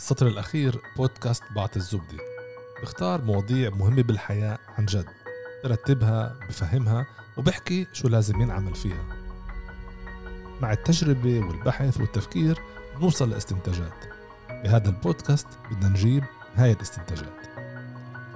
السطر الأخير بودكاست بعت الزبدة. بختار مواضيع مهمة بالحياة عن جد برتبها بفهمها وبحكي شو لازم ينعمل فيها. مع التجربة والبحث والتفكير نوصل لاستنتاجات. بهذا البودكاست بدنا نجيب هاي الاستنتاجات.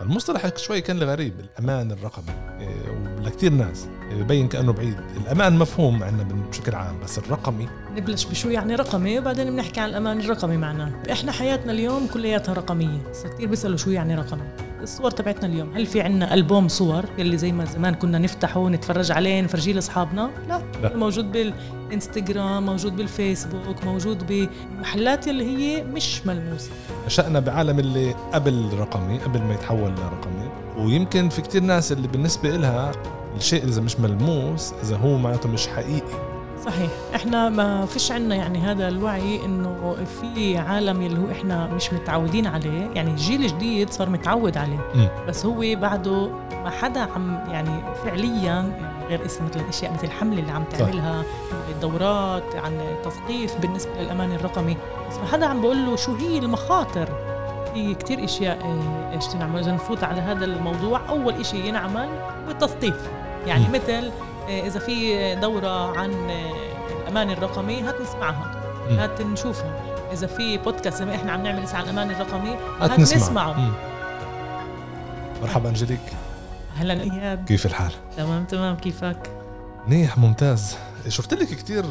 المصطلح شوي كان غريب الأمان الرقمي إيه، ولكثير ناس ببين كأنه بعيد. الأمان مفهوم عندنا بشكل عام بس الرقمي؟ نبلش بشو يعني رقمي وبعدين بنحكي عن الأمان الرقمي معنا. إحنا حياتنا اليوم كلياتها رقمية كثير بيسألوا شو يعني رقمي. الصور تبعتنا اليوم. هل في عنا ألبوم صور يلي زي ما زمان كنا نفتحه ونتفرج عليه نفرجيه لأصحابنا؟ لا, لا. موجود بالإنستغرام موجود بالفيسبوك موجود بمحلات يلي هي مش ملموسة. نشأنا بعالم اللي قبل رقمي قبل ما يتحول لرقمي. ويمكن في كتير ناس اللي بالنسبة إلها الشيء إذا مش ملموس إذا هو معناته مش حقيقي. صحيح. إحنا ما فيش عنا يعني هذا الوعي إنه في عالم اللي هو إحنا مش متعودين عليه يعني الجيل الجديد صار متعود عليه. م. بس هو بعده ما حدا عم يعني فعليا يعني غير اسم مثل الاشياء مثل الحملة اللي عم تعملها الدورات عن تثقيف بالنسبة للأمان الرقمي. بس ما حدا عم بقول له شو هي المخاطر. في كتير أشياء آه، إيش تنعمل. إذا نفوت على هذا الموضوع أول شيء ينعمل هو التثقيف. يعني م. مثل إذا في دورة عن آه، الأمان الرقمي هات نسمعها. هات نشوفها. إذا في بودكاست زي ما إحنا عم نعمل عن الأمان الرقمي هات نسمع. نسمعه. مرحبا أنجليك. أهلا أياد. كيف الحال؟ تمام تمام. كيفك؟ منيح ممتاز. شفت لك كثير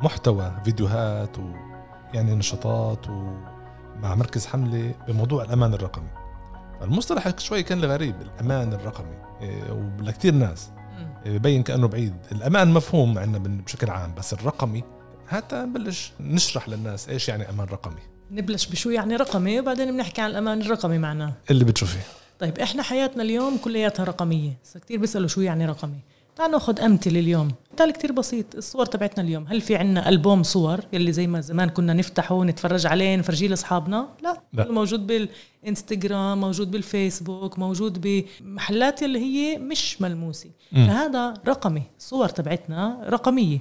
محتوى فيديوهات ويعني نشاطات ومع مركز حملة بموضوع الأمان الرقمي. المصطلح شوي كان غريب الأمان الرقمي. إيه، ولكثير ناس. ببين كأنه بعيد. الأمان مفهوم عندنا بشكل عام بس الرقمي حتى نبلش نشرح للناس إيش يعني أمان رقمي. نبلش بشو يعني رقمي وبعدين بنحكي عن الأمان الرقمي معنا. اللي بتشوفيه. طيب إحنا حياتنا اليوم كلياتها رقمية. كثير بيسألوا شو يعني رقمي. تعال ناخذ أمثلة اليوم. مثال كتير بسيط الصور تبعتنا اليوم. هل في عنا ألبوم صور يلي زي ما زمان كنا نفتحه ونتفرج عليه نفرجيه لأصحابنا؟ لا. لا. موجود بالإنستغرام موجود بالفيسبوك موجود بمحلات يلي هي مش ملموسة. م. فهذا رقمي الصور تبعتنا رقمية.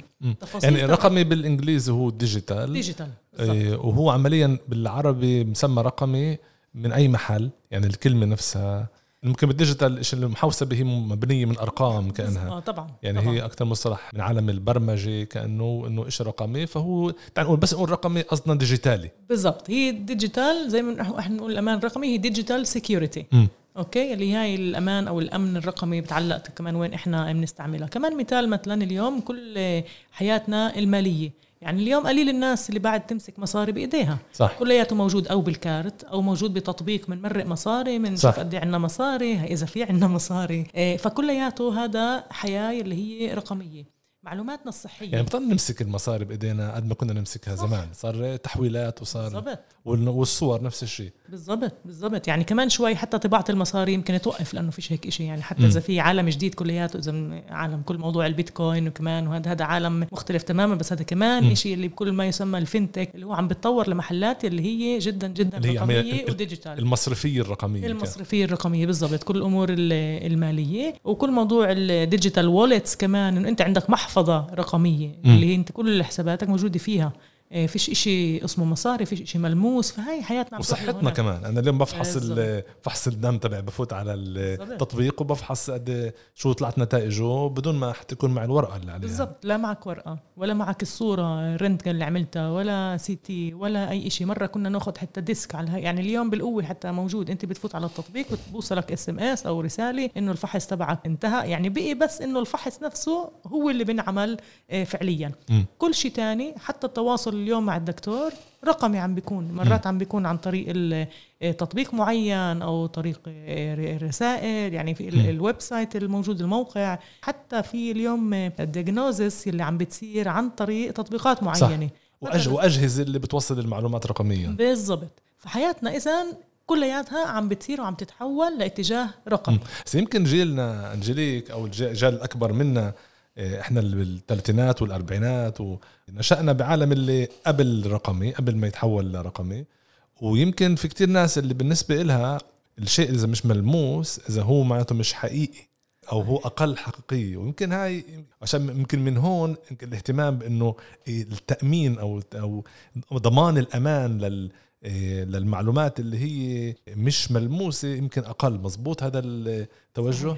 يعني رقمي بالإنجليزي هو digital digital إيه وهو عمليا بالعربي مسمى رقمي من أي محل. يعني الكلمة نفسها ممكن بال digital إيش المحوسبه هي مبنية من أرقام كأنها. آه طبعا يعني طبعا. هي أكثر مصطلح من عالم البرمجة كأنه إنه إيش رقمي فهو تعال نقول بس نقول رقمي قصدنا digitalي. بالضبط هي digital زي ما إحنا نقول الأمان الرقمي هي digital security okay؟ اللي هي الأمان أو الأمن الرقمي بتعلق كمان وين إحنا بنستعملها كمان مثال مثلا اليوم كل حياتنا المالية. يعني اليوم قليل الناس اللي بعد تمسك مصاري بإيديها. صح. كلياته موجود أو بالكارت أو موجود بتطبيق من مرق مصاري من شوف قد عندنا مصاري إذا في عندنا مصاري. إيه، فكلياته هذا حياة اللي هي رقمية. معلوماتنا الصحية. يعني بطل نمسك المصاري بإيدينا قد ما كنا نمسكها صح. زمان. صار تحويلات وصار بالضبط. والصور نفس الشيء. بالضبط بالضبط. يعني كمان شوي حتى طباعة المصاري يمكن توقف لأنه فيش هيك شيء. يعني حتى إذا في عالم جديد كلياته إذا عالم كل موضوع البيتكوين وكمان وهذا هذا عالم مختلف تماما. بس هذا كمان شيء اللي بكل ما يسمى ال fintech اللي هو عم بتطور لمحلات اللي هي جدا جدا اللي رقمية و digital. المصرفية الرقمية المصرفية الرقمية بالضبط. كل الأمور المالية. وكل موضوع ال digital wallets كمان. إنه أنت عندك محفظة رقمية الرقميه اللي هي انت كل حساباتك موجودة فيها. فيش إشي اسمه مصاري فيش إشي ملموس فهي حياتنا وصحتنا كمان. أنا اليوم بفحص فحص الدم تبعي بفوت على التطبيق وبفحص قد شو طلعت نتائجه بدون ما حتى يكون معي الورقة اللي عليها. بالضبط. لا معك ورقة ولا معك الصورة الرنتجن اللي عملتها ولا CT ولا أي شيء مرة كنا ناخذ حتى disk على يعني اليوم بالقوة حتى موجود. أنت بتفوت على التطبيق بتوصلك SMS أو رسالة إنه الفحص تبعك انتهى. يعني بقي بس إنه الفحص نفسه هو اللي بنعمل آه، فعليا. م. كل شيء تاني حتى التواصل اليوم مع الدكتور رقمي عم بيكون مرات عم بيكون عن طريق آه، تطبيق معين أو طريق آه، رسائل يعني في ال website الموجود الموقع. حتى في اليوم ال diagnosis اللي عم بتصير عن طريق تطبيقات معينة. صح. وأجهزة اللي بتوصل المعلومات رقميا. بالضبط. فحياتنا اذا كلياتها عم بتصير وعم تتحول لاتجاه رقمي. بس يمكن جيلنا أنجليك أو الجيل الاكبر منا إحنا بالثلاثينات والأربعينات ونشأنا بعالم اللي قبل رقمي قبل ما يتحول لرقمي. ويمكن في كتير ناس اللي بالنسبة إلها الشيء إذا مش ملموس إذا هو معناته مش حقيقي أو هو أقل حقيقية. ويمكن هاي عشان يمكن من هون الاهتمام بإنه التأمين أو أو ضمان الأمان لل إيه، للمعلومات اللي هي مش ملموسة يمكن أقل. مزبوط هذا التوجه؟ صحيح.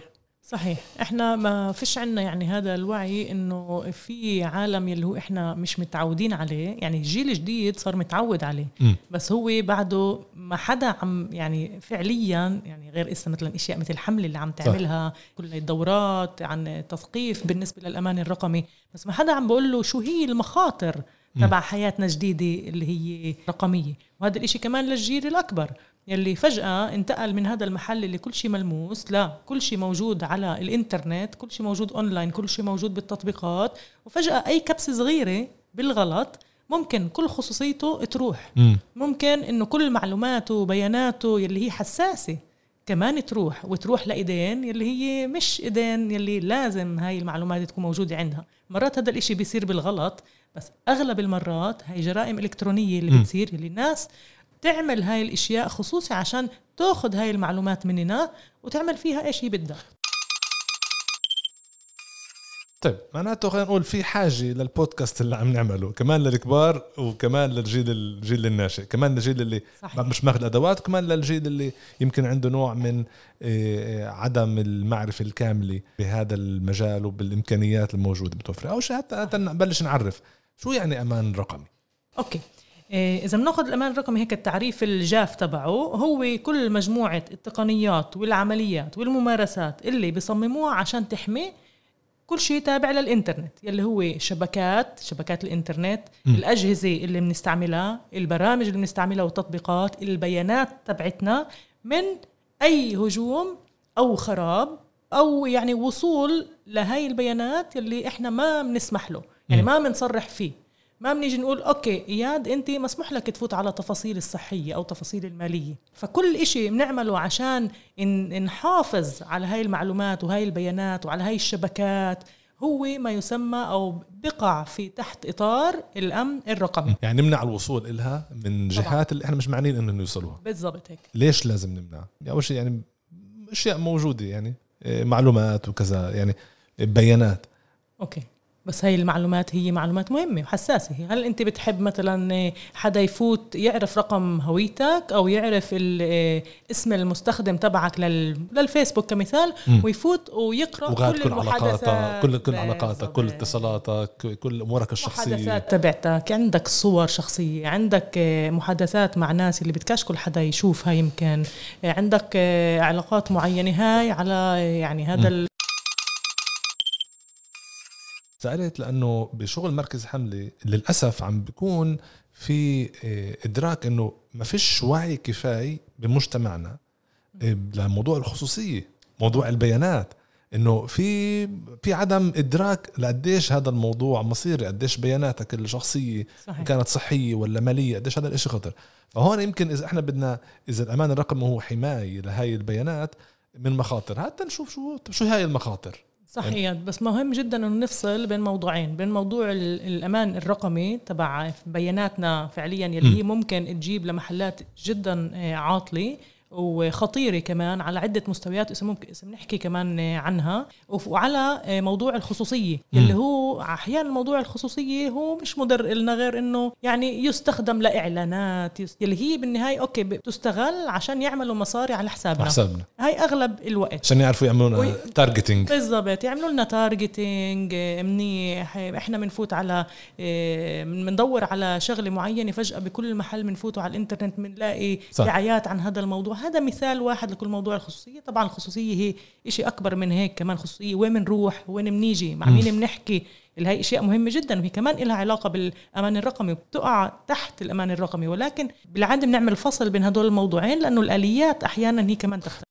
صحيح إحنا ما فيش عنا يعني هذا الوعي إنه في عالم اللي هو إحنا مش متعودين عليه يعني الجيل الجديد صار متعود عليه م. بس هو بعده ما حدا عم يعني فعليا يعني غير إسا مثلا إشياء مثل الحملة اللي عم تعملها صح. كل الدورات عن تثقيف بالنسبة للأمان الرقمي بس ما حدا عم بقول له شو هي المخاطر تبع حياتنا جديدة اللي هي رقمية. وهذا الإشي كمان للجيل الأكبر يلي فجأة انتقل من هذا المحل اللي كل شيء ملموس لا كل شيء موجود على الإنترنت كل شيء موجود اونلاين كل شيء موجود بالتطبيقات وفجأة أي كبسة صغيرة بالغلط ممكن كل خصوصيته تروح. م. ممكن إنه كل معلوماته وبياناته يلي هي حساسة كمان تروح وتروح لإيدين يلي هي مش إيدين يلي لازم هاي المعلومات تكون موجودة عندها. مرات هذا الإشي بيصير بالغلط بس أغلب المرات هاي جرائم إلكترونية اللي بتصير يلي الناس تعمل هاي الأشياء خصوصي عشان تاخذ هاي المعلومات مننا وتعمل فيها إيش هي بدها. طيب معناته خلينا نقول في حاجة للبودكاست اللي عم نعمله كمان للكبار وكمان للجيل الجيل الناشئ كمان للجيل اللي صحيح. مش ماخذ ادوات وكمان للجيل اللي يمكن عنده نوع من آه، آه، عدم المعرفة الكاملة بهذا المجال وبالإمكانيات الموجودة متوفره أو حتى نبلش نعرف. شو يعني أمان رقمي؟ okay. إيه، إذا بناخذ الأمان الرقمي هيك التعريف الجاف تبعه هو كل مجموعة التقنيات والعمليات والممارسات اللي بيصمموها عشان تحمي كل شيء تابع للإنترنت يلي هو شبكات شبكات الإنترنت م. الأجهزة اللي بنستعملها البرامج اللي بنستعملها والتطبيقات البيانات تبعتنا من أي هجوم أو خراب أو يعني وصول لهي البيانات يلي إحنا ما بنسمح له. يعني ما بنصرح فيه. ما بنيجي نقول أوكي إياد أنت مسموح لك تفوت على تفاصيل الصحية أو تفاصيل المالية. فكل إشي بنعمله عشان نحافظ على هاي المعلومات وهاي البيانات وعلى هاي الشبكات. هو ما يسمى أو بقع في تحت إطار الأمن الرقمي. يعني نمنع الوصول إلها من جهات اللي إحنا مش معنيين انه يوصلوها. بالضبط هيك. ليش لازم نمنع؟ أول شيء يعني أشياء موجودة يعني إيه، معلومات وكذا يعني بيانات. okay. بس هاي المعلومات هي معلومات مهمة وحساسة. هل أنت بتحب مثلا حدا يفوت يعرف رقم هويتك أو يعرف اسم المستخدم تبعك للفيسبوك كمثال م. ويفوت ويقرأ كل, كل علاقاتك كل كل علاقاتك كل اتصالاتك كل أمورك الشخصية. محادثات تبعتك عندك صور شخصية عندك محادثات مع ناس اللي بدكاش كل حدا يشوفها يمكن عندك علاقات معينة هاي على يعني هذا م. سألت لأنه بشغل مركز حملة للأسف عم بيكون في آه، إدراك أنه ما فيش وعي كفاية بمجتمعنا آه، لموضوع الخصوصية موضوع البيانات إنه في في عدم إدراك لقديش هذا الموضوع مصيري قديش بياناتك الشخصية صحيح. كانت صحية ولا مالية قديش هذا الإشي خطر فهون يمكن إذا إحنا بدنا إذا الأمان الرقمي هو حماية لهي البيانات من مخاطر حتى نشوف شو شو هاي المخاطر صحيح. بس مهم جدا إنه نفصل بين موضوعين بين موضوع الأمان الرقمي تبع بياناتنا فعليا يلي هي ممكن تجيب لمحلات جدا آه، عاطلة. وخطيرة كمان على عدة مستويات إذا ممكن إذا بنحكي كمان عنها. وعلى موضوع الخصوصية يلي هو أحيانا موضوع الخصوصية هو مش مدر لنا غير إنه يعني يستخدم لإعلانات يلي هي بالنهاية أوكي بتستغل عشان يعملوا مصاري على حسابنا. حسابنا. هاي أغلب الوقت. عشان يعرفوا يعملوا لنا targeting بالضبط يعملوا لنا targeting منيح. إحنا بنفوت على بندور على شغلة معينة فجأة بكل محل بنفوتوا على الإنترنت بنلاقي دعايات عن هذا الموضوع. هذا مثال واحد لكل موضوع الخصوصية. طبعا الخصوصية هي إشي أكبر من هيك كمان خصوصية وين بنروح وين بنيجي مع مين بنحكي اللي هي إشياء مهمة جدا وهي كمان لها علاقة بالأمان الرقمي وبتقع تحت الأمان الرقمي. ولكن بالعادة بنعمل فصل بين هدول الموضوعين لأنه الآليات أحيانا هي كمان تختلف.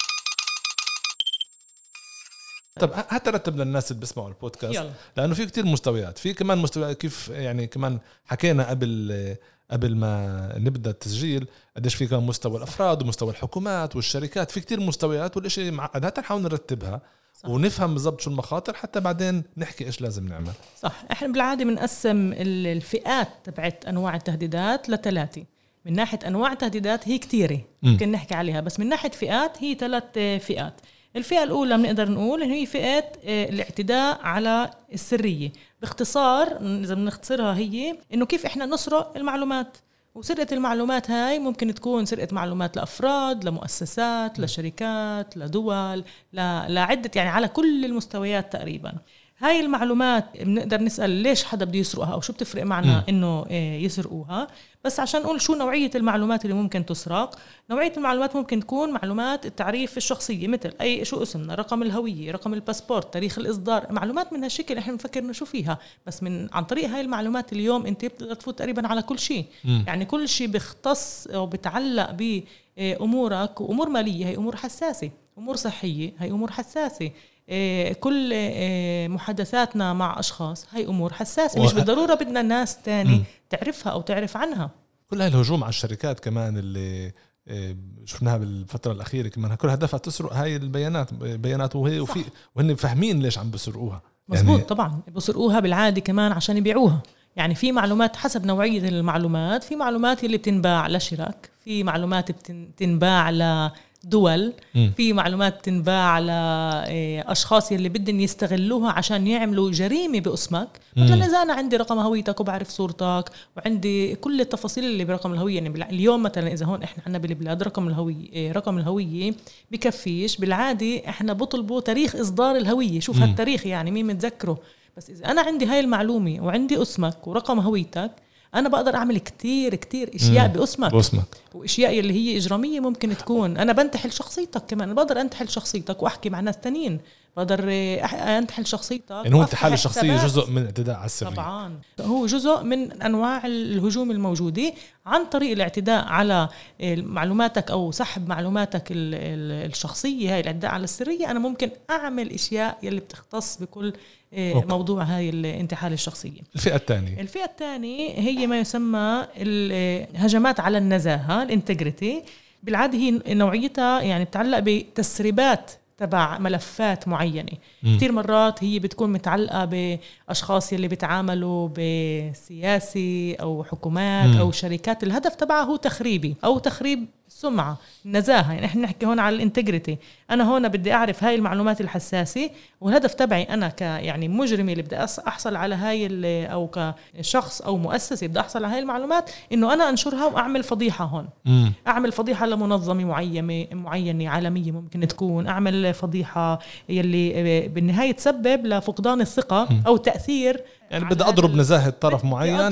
طب حتى رتب للناس اللي بيسمعوا البودكاست يلا. لأنه في كتير مستويات. في كمان مستويات كيف يعني كمان حكينا قبل قبل ما نبدأ التسجيل قديش في كمان مستوى الأفراد ومستوى الحكومات والشركات. في كتير مستويات والشيء معقد حتى نحاول نرتبها صح. ونفهم بالضبط شو المخاطر حتى بعدين نحكي إيش لازم نعمل. صح. إحنا بالعادة بنقسم الفئات تبعت أنواع التهديدات لثلاثة. من ناحية أنواع التهديدات هي كثيره ممكن نحكي عليها بس من ناحية فئات هي ثلاث فئات. الفئة الأولى بنقدر نقول إن هي فئة آه، الاعتداء على السرية. باختصار إذا بنختصرها هي إنه كيف إحنا نسرق المعلومات. وسرقة المعلومات هاي ممكن تكون سرقة معلومات لأفراد لمؤسسات لشركات لدول لعدة يعني على كل المستويات تقريبا. هاي المعلومات بنقدر نسأل ليش حدا بده يسرقها أو شو بتفرق معنا إنه آه، يسرقوها. بس عشان نقول شو نوعية المعلومات اللي ممكن تسرق نوعية المعلومات ممكن تكون معلومات التعريف الشخصية مثل أي شو اسمنا رقم الهوية رقم الباسبورت تاريخ الإصدار معلومات من هالشكل إحنا بنفكر إنه شو فيها. بس من عن طريق هاي المعلومات اليوم أنت بتقدر تفوت تقريبا على كل شيء. يعني كل شيء بيختص أو بتعلق بأمورك وأمور مالية هي أمور حساسة. أمور صحية هي أمور حساسة. كل إيه، محادثاتنا مع أشخاص هاي أمور حساسة مش بالضرورة بدنا ناس تاني تعرفها أو تعرف عنها. كل هاي الهجوم على الشركات كمان اللي إيه، شفناها بالفترة الأخيرة كمان كلها هدفها تسرق هاي البيانات بيانات وهي وفي وهن فاهمين ليش عم بسرقوها. مزبوط يعني طبعا بسرقوها بالعادة كمان عشان يبيعوها. يعني في معلومات حسب نوعية المعلومات في معلومات اللي بتنباع لشراك في معلومات بتنباع ل دول م. في معلومات تنباع لاشخاص يلي بدهم يستغلوها عشان يعملوا جريمة باسمك مثلا إذا أنا عندي رقم هويتك وبعرف صورتك وعندي كل التفاصيل اللي برقم الهوية يعني اليوم مثلا إذا هون إحنا عندنا بالبلاد رقم الهوية إيه، رقم الهوية بكفيش. بالعادة إحنا بطلبوا تاريخ إصدار الهوية. شوف هالتاريخ يعني مين متذكره. بس إذا أنا عندي هاي المعلومة وعندي اسمك ورقم هويتك أنا بقدر أعمل كتير كتير إشياء بأسمك. بأسمك. وإشياء اللي هي إجرامية ممكن تكون. أنا بنتحل شخصيتك كمان بقدر أنتحل شخصيتك وأحكي مع ناس تانيين. بقدر انتحل شخصيتك يعني هو انتحال الشخصية جزء من الاعتداء على السرية. طبعا. هو جزء من أنواع الهجوم الموجودة عن طريق الاعتداء على معلوماتك أو سحب معلوماتك الشخصية هاي الاعتداء على السرية. أنا ممكن أعمل أشياء يلي بتختص بكل إيه، okay. موضوع هاي الانتحال الشخصية. الفئة الثانية. الفئة الثانية هي ما يسمى الهجمات على النزاهة ال integrity بالعادة هي نوعيتها يعني بتعلق بتسريبات تبع ملفات معينة. كثير مرات هي بتكون متعلقة بأشخاص يلي بيتعاملوا بسياسي أو حكومات م. أو شركات الهدف تبعها هو تخريبي أو تخريب سمعة نزاهة يعني إحنا نحكي هون على الانتجريتي أنا هون بدي أعرف هاي المعلومات الحساسة والهدف تبعي أنا ك يعني مجرمي اللي بدي أحصل على هاي أو كشخص أو مؤسسة بدي أحصل على هاي المعلومات إنه أنا أنشرها وأعمل فضيحة هون م. أعمل فضيحة لمنظمة معينة معينة عالمية ممكن تكون أعمل فضيحة يلي بالنهاية تسبب لفقدان الثقة م. أو تأثير يعني بدي أضرب نزاهة طرف معين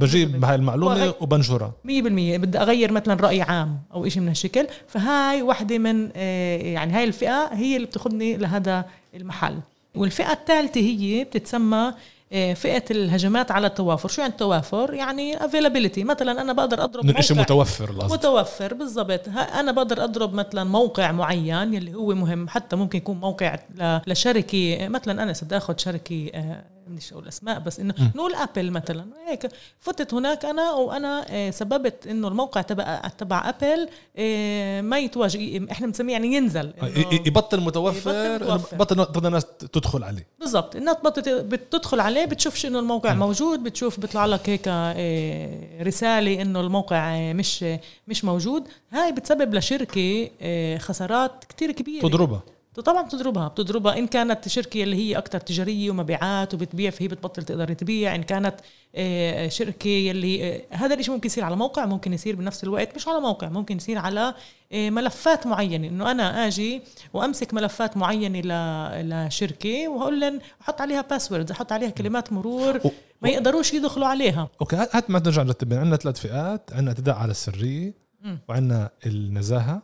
بجيب هاي المعلومة وبنشرها. 100% بدي أغير مثلا رأي عام أو شيء من هالشكل. فهاي وحدة من آه، يعني هاي الفئة هي اللي بتاخذني لهذا المحل. والفئة الثالثة هي بتتسمى آه، فئة الهجمات على التوافر. شو يعني التوافر؟ يعني availability مثلا أنا بقدر أضرب موقع. شيء متوفر لازم. متوفر بالضبط. أنا بقدر أضرب مثلا موقع معين يلي هو مهم حتى ممكن يكون موقع لشركة. مثلا أنا بدي آخذ شركة آه، بديش أقول أسماء بس إنه نقول أبل مثلا. هيك فتت هناك أنا وأنا آه، سببت إنه الموقع تبع تبع أبل آه، ما يتواجد إحنا بنسميه يعني ينزل يبطل متوفر بطل الناس تدخل عليه. بالضبط. الناس بطل بتدخل عليه بتشوفش إنه الموقع موجود بتشوف بيطلع لك هيك آه، رسالة إنه الموقع مش مش موجود. هاي بتسبب لشركة خسارات كتير كبيرة. تضربها. طبعا بتضربها بتضربها. إن كانت شركة اللي هي أكثر تجارية ومبيعات وبتبيع فهي بتبطل تقدر تبيع. إن كانت آه، شركة يلي آه، هذا الشيء ممكن يصير على موقع ممكن يصير بنفس الوقت. مش على موقع ممكن يصير على آه، ملفات معينة. إنه أنا آجي وأمسك ملفات معينة لشركة واقول لهم أحط عليها باسورد أحط عليها كلمات مرور ما يقدروش يدخلوا عليها. okay هات ما نرجع نرتب عندنا ثلاث فئات. عندنا اعتداء على السرية. وعندنا النزاهة.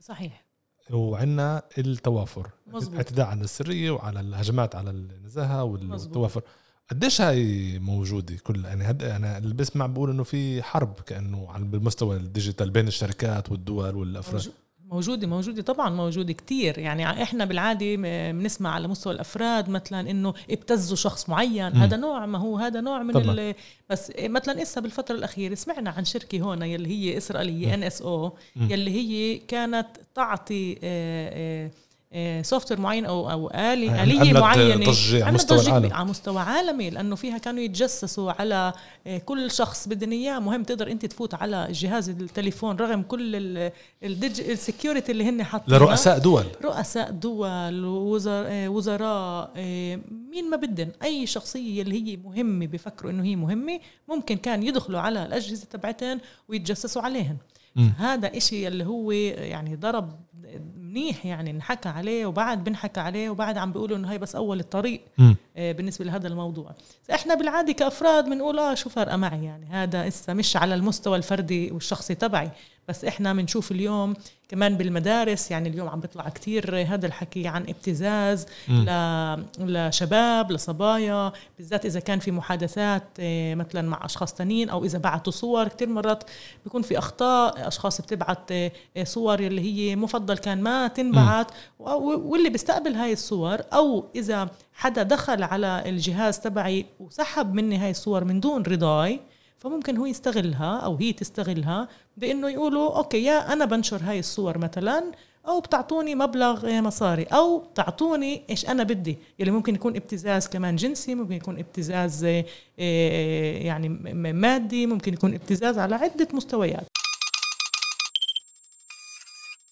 صحيح. وعندنا التوافر. مزبوط. اعتداء على السرية وعلى الهجمات على النزاهة والتوافر. قديش هاي موجودة كل يعني هد أنا اللي بسمع بقول إنه في حرب كأنه على بالمستوى ال digital بين الشركات والدول والأفراد. موجودة موجودة طبعا موجودة كتير يعني إحنا بالعادة بنسمع على مستوى الأفراد مثلا إنه ابتزوا شخص معين م. هذا نوع ما هو هذا نوع من طبعا. بس مثلا إسا بالفترة الأخيرة سمعنا عن شركة هون يلي هي إسرائيلية NSO يلي هي كانت تعطي آآ آآ software معين أو أو آلي آلية معينة. ضجة على مستوى العالم. على مستوى عالمي لأنه فيها كانوا يتجسسوا على كل شخص بدهم إياه. مهم تقدر أنت تفوت على جهاز التليفون رغم كل السكيورتي اللي هن حاطينها لرؤساء دول. رؤساء دول وزراء مين ما بدن. أي شخصية اللي هي مهمة بفكروا إنه هي مهمة ممكن كان يدخلوا على الأجهزة تبعتهم ويتجسسوا عليهم هذا إشي اللي هو يعني ضرب منيح يعني انحكى عليه وبعد بنحكى عليه وبعد عم بيقولوا إنه هي بس أول الطريق آه بالنسبة لهذا الموضوع. إحنا بالعادة كأفراد بنقول آه شو فارقة معي يعني. هذا إسا مش على المستوى الفردي والشخصي تبعي. بس إحنا بنشوف اليوم كمان بالمدارس يعني اليوم عم بيطلع كتير هذا الحكي عن ابتزاز ل... لشباب لصبايا بالذات إذا كان في محادثات آه، مثلا مع أشخاص تانيين أو إذا بعتوا صور. كتير مرات بيكون في أخطاء أشخاص بتبعت آه، صور اللي هي مفضل كان ما تنبعت. واللي بيستقبل هاي الصور أو إذا حدا دخل على الجهاز تبعي وسحب مني هاي الصور من دون رضاي فممكن هو يستغلها أو هي تستغلها بإنه يقولوا أوكي يا أنا بنشر هاي الصور مثلا أو بتعطوني مبلغ مصاري أو تعطوني إيش أنا بدي. يلي ممكن يكون ابتزاز كمان جنسي ممكن يكون ابتزاز آه، آه، يعني مادي ممكن يكون ابتزاز على عدة مستويات.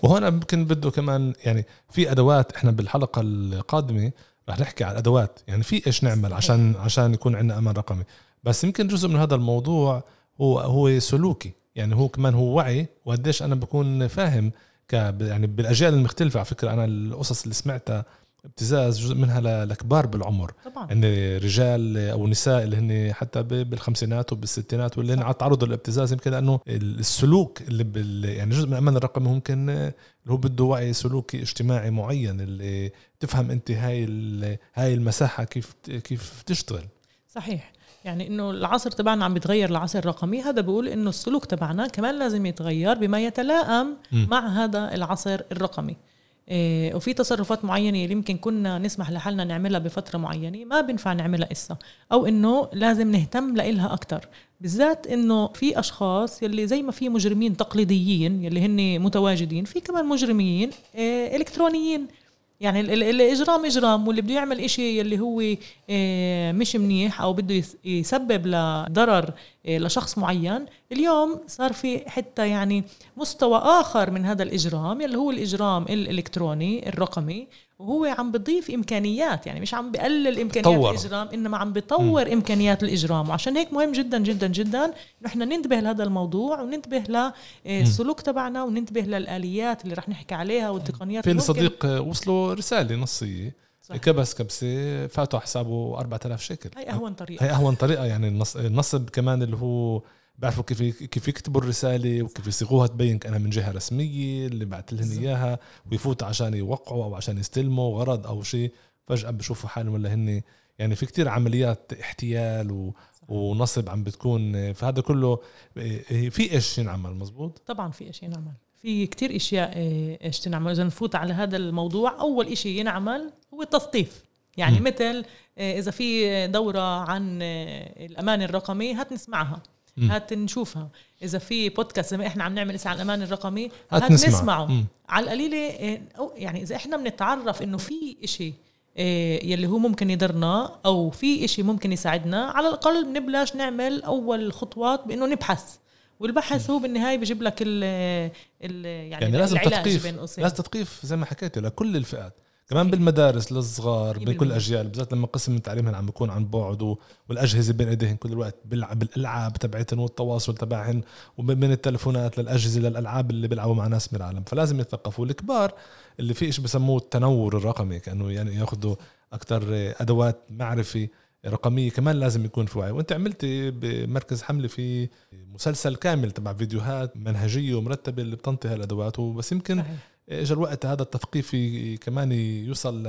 وهون ممكن بده كمان يعني في أدوات إحنا بالحلقة القادمة رح نحكي على الادوات يعني في إيش نعمل عشان عشان يكون عندنا أمان رقمي. بس يمكن جزء من هذا الموضوع هو هو سلوكي. يعني هو كمان هو وعي وقديش أنا بكون فاهم ك يعني بالأجيال المختلفة. على فكرة أنا القصص اللي سمعتها ابتزاز جزء منها لكبار بالعمر. طبعا. ان رجال أو نساء اللي هن حتى بالخمسينات وبالستينات واللي هن تعرضوا للابتزاز يمكن لأنه السلوك اللي بال يعني جزء من الامان الرقمي ممكن اللي هو بده وعي سلوكي اجتماعي معين اللي تفهم أنت هاي هاي المساحة كيف كيف تشتغل. صحيح. يعني إنه العصر تبعنا عم بيتغير العصر الرقمي هذا بيقول إنه السلوك تبعنا كمان لازم يتغير بما يتلائم م. مع هذا العصر الرقمي. إيه وفي تصرفات معينة اللي يمكن كنا نسمح لحالنا نعملها بفترة معينة ما بينفع نعملها إسا أو إنه لازم نهتم لإلها أكثر بالذات إنه في أشخاص يلي زي ما في مجرمين تقليديين يلي هن متواجدين في كمان مجرمين إيه إلكترونيين. يعني الاجرام إجرام واللي بده يعمل إشي اللي هو آه، مش منيح أو بده يسبب لضرر آه، لشخص معين اليوم صار في حتى يعني مستوى آخر من هذا الإجرام اللي هو الإجرام الإلكتروني الرقمي. وهو عم بضيف إمكانيات يعني مش عم بقلل إمكانيات طور. الإجرام إنما عم بيطور إمكانيات الإجرام. وعشان هيك مهم جدا جدا جدا إحنا ننتبه لهذا الموضوع وننتبه للسلوك تبعنا وننتبه للآليات اللي رح نحكي عليها والتقنيات في صديق وصلوا رسالة نصية. صح. كبس كبسة فاتوا حسابه 4000 شيكل. هي أهون طريقة. هي أهون طريقة يعني النصب كمان اللي هو بيعرفوا كيف كيف يكتبوا الرسالة وكيف يصيغوها تبين كأنها من جهة رسمية اللي بعت لهم إياها ويفوت عشان يوقعوا أو عشان يستلموا غرض أو شيء. فجأة بشوفوا حالهم ولا هن يعني في كتير عمليات احتيال و ونصب عم بتكون. فهذا كله إيه، في إيش ينعمل؟ مزبوط؟ طبعا في إيش ينعمل. في كتير إشياء إيه، إيش تنعمل. إذا نفوت على هذا الموضوع أول إشي ينعمل هو التثقيف يعني م. مثل إيه، إذا في دورة عن الامان الرقمي هات نسمعها. هات نشوفها. إذا في بودكاست زي ما إحنا عم نعمل عن الأمان الرقمي هات, هات نسمع. نسمعه. مم. على القليلة إيه، يعني إذا إحنا بنتعرف إنه في إشي إيه، يلي هو ممكن يضرنا أو في إشي ممكن يساعدنا على الأقل بنبلش نعمل أول خطوات بإنه نبحث. والبحث هو بالنهاية بجيب لك ال ال يعني, يعني لازم تثقيف لازم تثقيف زي ما حكيت لكل الفئات. كمان بالمدارس للصغار بكل الاجيال بالذات لما قسم التعليم عم بيكون عن بعد والأجهزة بين ايديهم كل الوقت بالألعاب تبعتهم والتواصل تبعهم وبين التلفونات للأجهزة للألعاب اللي بيلعبوا مع ناس من العالم. فلازم يتثقفوا. الكبار اللي في شيء بسموه التنور الرقمي كأنه يعني ياخذوا أكثر أدوات معرفة رقمية كمان لازم يكون في وعي. وأنت عملتي بمركز حمله في مسلسل كامل تبع فيديوهات منهجية ومرتبة اللي بتنطي هالأدوات وبس يمكن صحيح. اجى الوقت هذا التثقيفي كمان يوصل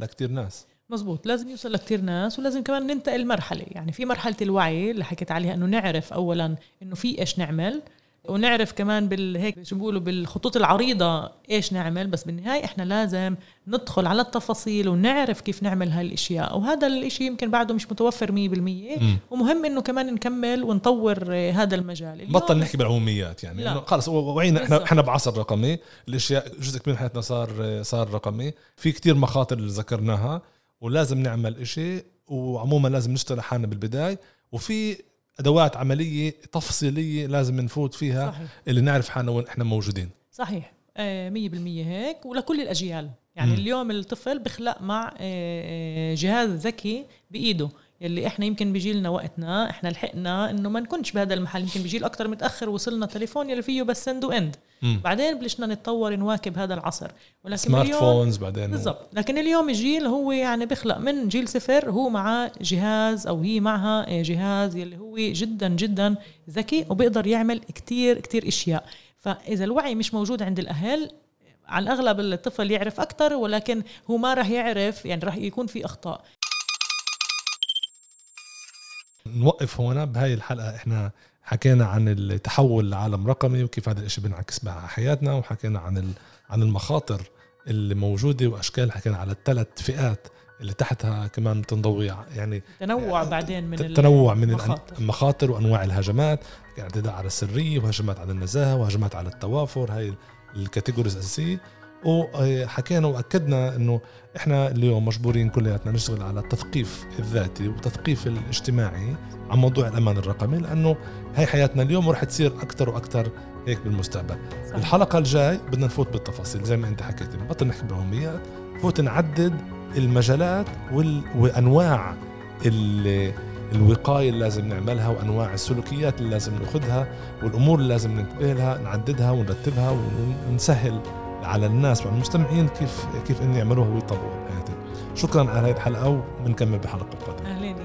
لكتير ناس. مزبوط. لازم يوصل لكتير ناس ولازم كمان ننتقل مرحلة. يعني في مرحلة الوعي اللي حكيت عليها إنه نعرف اولا إنه في إيش نعمل. ونعرف كمان بالهيك شو بيقولوا بالخطوط العريضة إيش نعمل بس بالنهاية إحنا لازم ندخل على التفاصيل ونعرف كيف نعمل هاي الاشياء وهذا الإشي يمكن بعده مش متوفر 100% مم. ومهم إنه كمان نكمل ونطور هذا المجال بطل نحكي بالعموميات يعني. لا. خلص وعينا إحنا إحنا بعصر رقمي. الأشياء جزء كبير من حياتنا صار صار رقمي. في كتير مخاطر اللي ذكرناها ولازم نعمل إشي وعموما لازم نشتغل حالنا بالبداية. وفي أدوات عملية تفصيلية لازم نفوت فيها صحيح. اللي نعرف حالنا وين إحنا موجودين صحيح 100% آه، هيك ولكل الأجيال يعني م. اليوم الطفل بخلق مع آه، آه، جهاز ذكي بإيده يلي إحنا يمكن بيجي لنا وقتنا إحنا لحقنا إنه ما نكونش بهذا المحل. يمكن بيجي أكثر متأخر وصلنا تليفون يلي فيه بس send و end بعدين بلشنا نتطور نواكب هذا العصر. ولكن smart اليوم phones بعدين بالضبط. لكن اليوم الجيل هو يعني بيخلق من جيل صفر هو معاه جهاز أو هي معها جهاز يلي هو جدا جدا ذكي وبيقدر يعمل كتير كتير إشياء. فإذا الوعي مش موجود عند الأهل على الأغلب الطفل يعرف أكثر ولكن هو ما راح يعرف يعني راح يكون في أخطاء. نوقف هنا بهاي الحلقة. إحنا حكينا عن التحول لعالم رقمي وكيف هذا الشيء بينعكس على حياتنا وحكينا عن عن المخاطر اللي موجودة وأشكال حكينا على الثلاث فئات اللي تحتها كمان بتنضوي يعني تنوع بعدين من تنوع من المخاطر, المخاطر وأنواع الهجمات اعتداء على السرية وهجمات على النزاهة وهجمات على التوافر هاي الكاتيجوريز الاساسيه وحكينا وأكدنا إنه إحنا اليوم مجبورين كلياتنا نشتغل على التثقيف الذاتي والتثقيف الاجتماعي عن موضوع الأمان الرقمي لأنه هي حياتنا اليوم ورح تصير أكثر وأكثر هيك بالمستقبل صحيح. الحلقة الجاي بدنا نفوت بالتفاصيل زي ما أنت حكيت بطل نحكي بعموميات فوت نعدد المجالات وال... وأنواع ال... الوقاية اللي لازم نعملها وأنواع السلوكيات اللي لازم ناخذها والأمور اللي لازم ننتبه لها نعددها ونرتبها ونسهل على الناس وعلى المستمعين كيف كيف ان يعملوها ويطبقوها شكرا على هذه الحلقة وبنكمل بحلقة قادمة. أهلين.